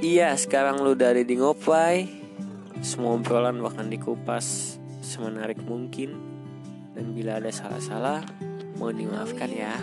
Iya, sekarang lu dari di Ngopai. Semua obrolan bahkan dikupas semenarik mungkin. Dan bila ada salah-salah, mohon dimaafkan ya.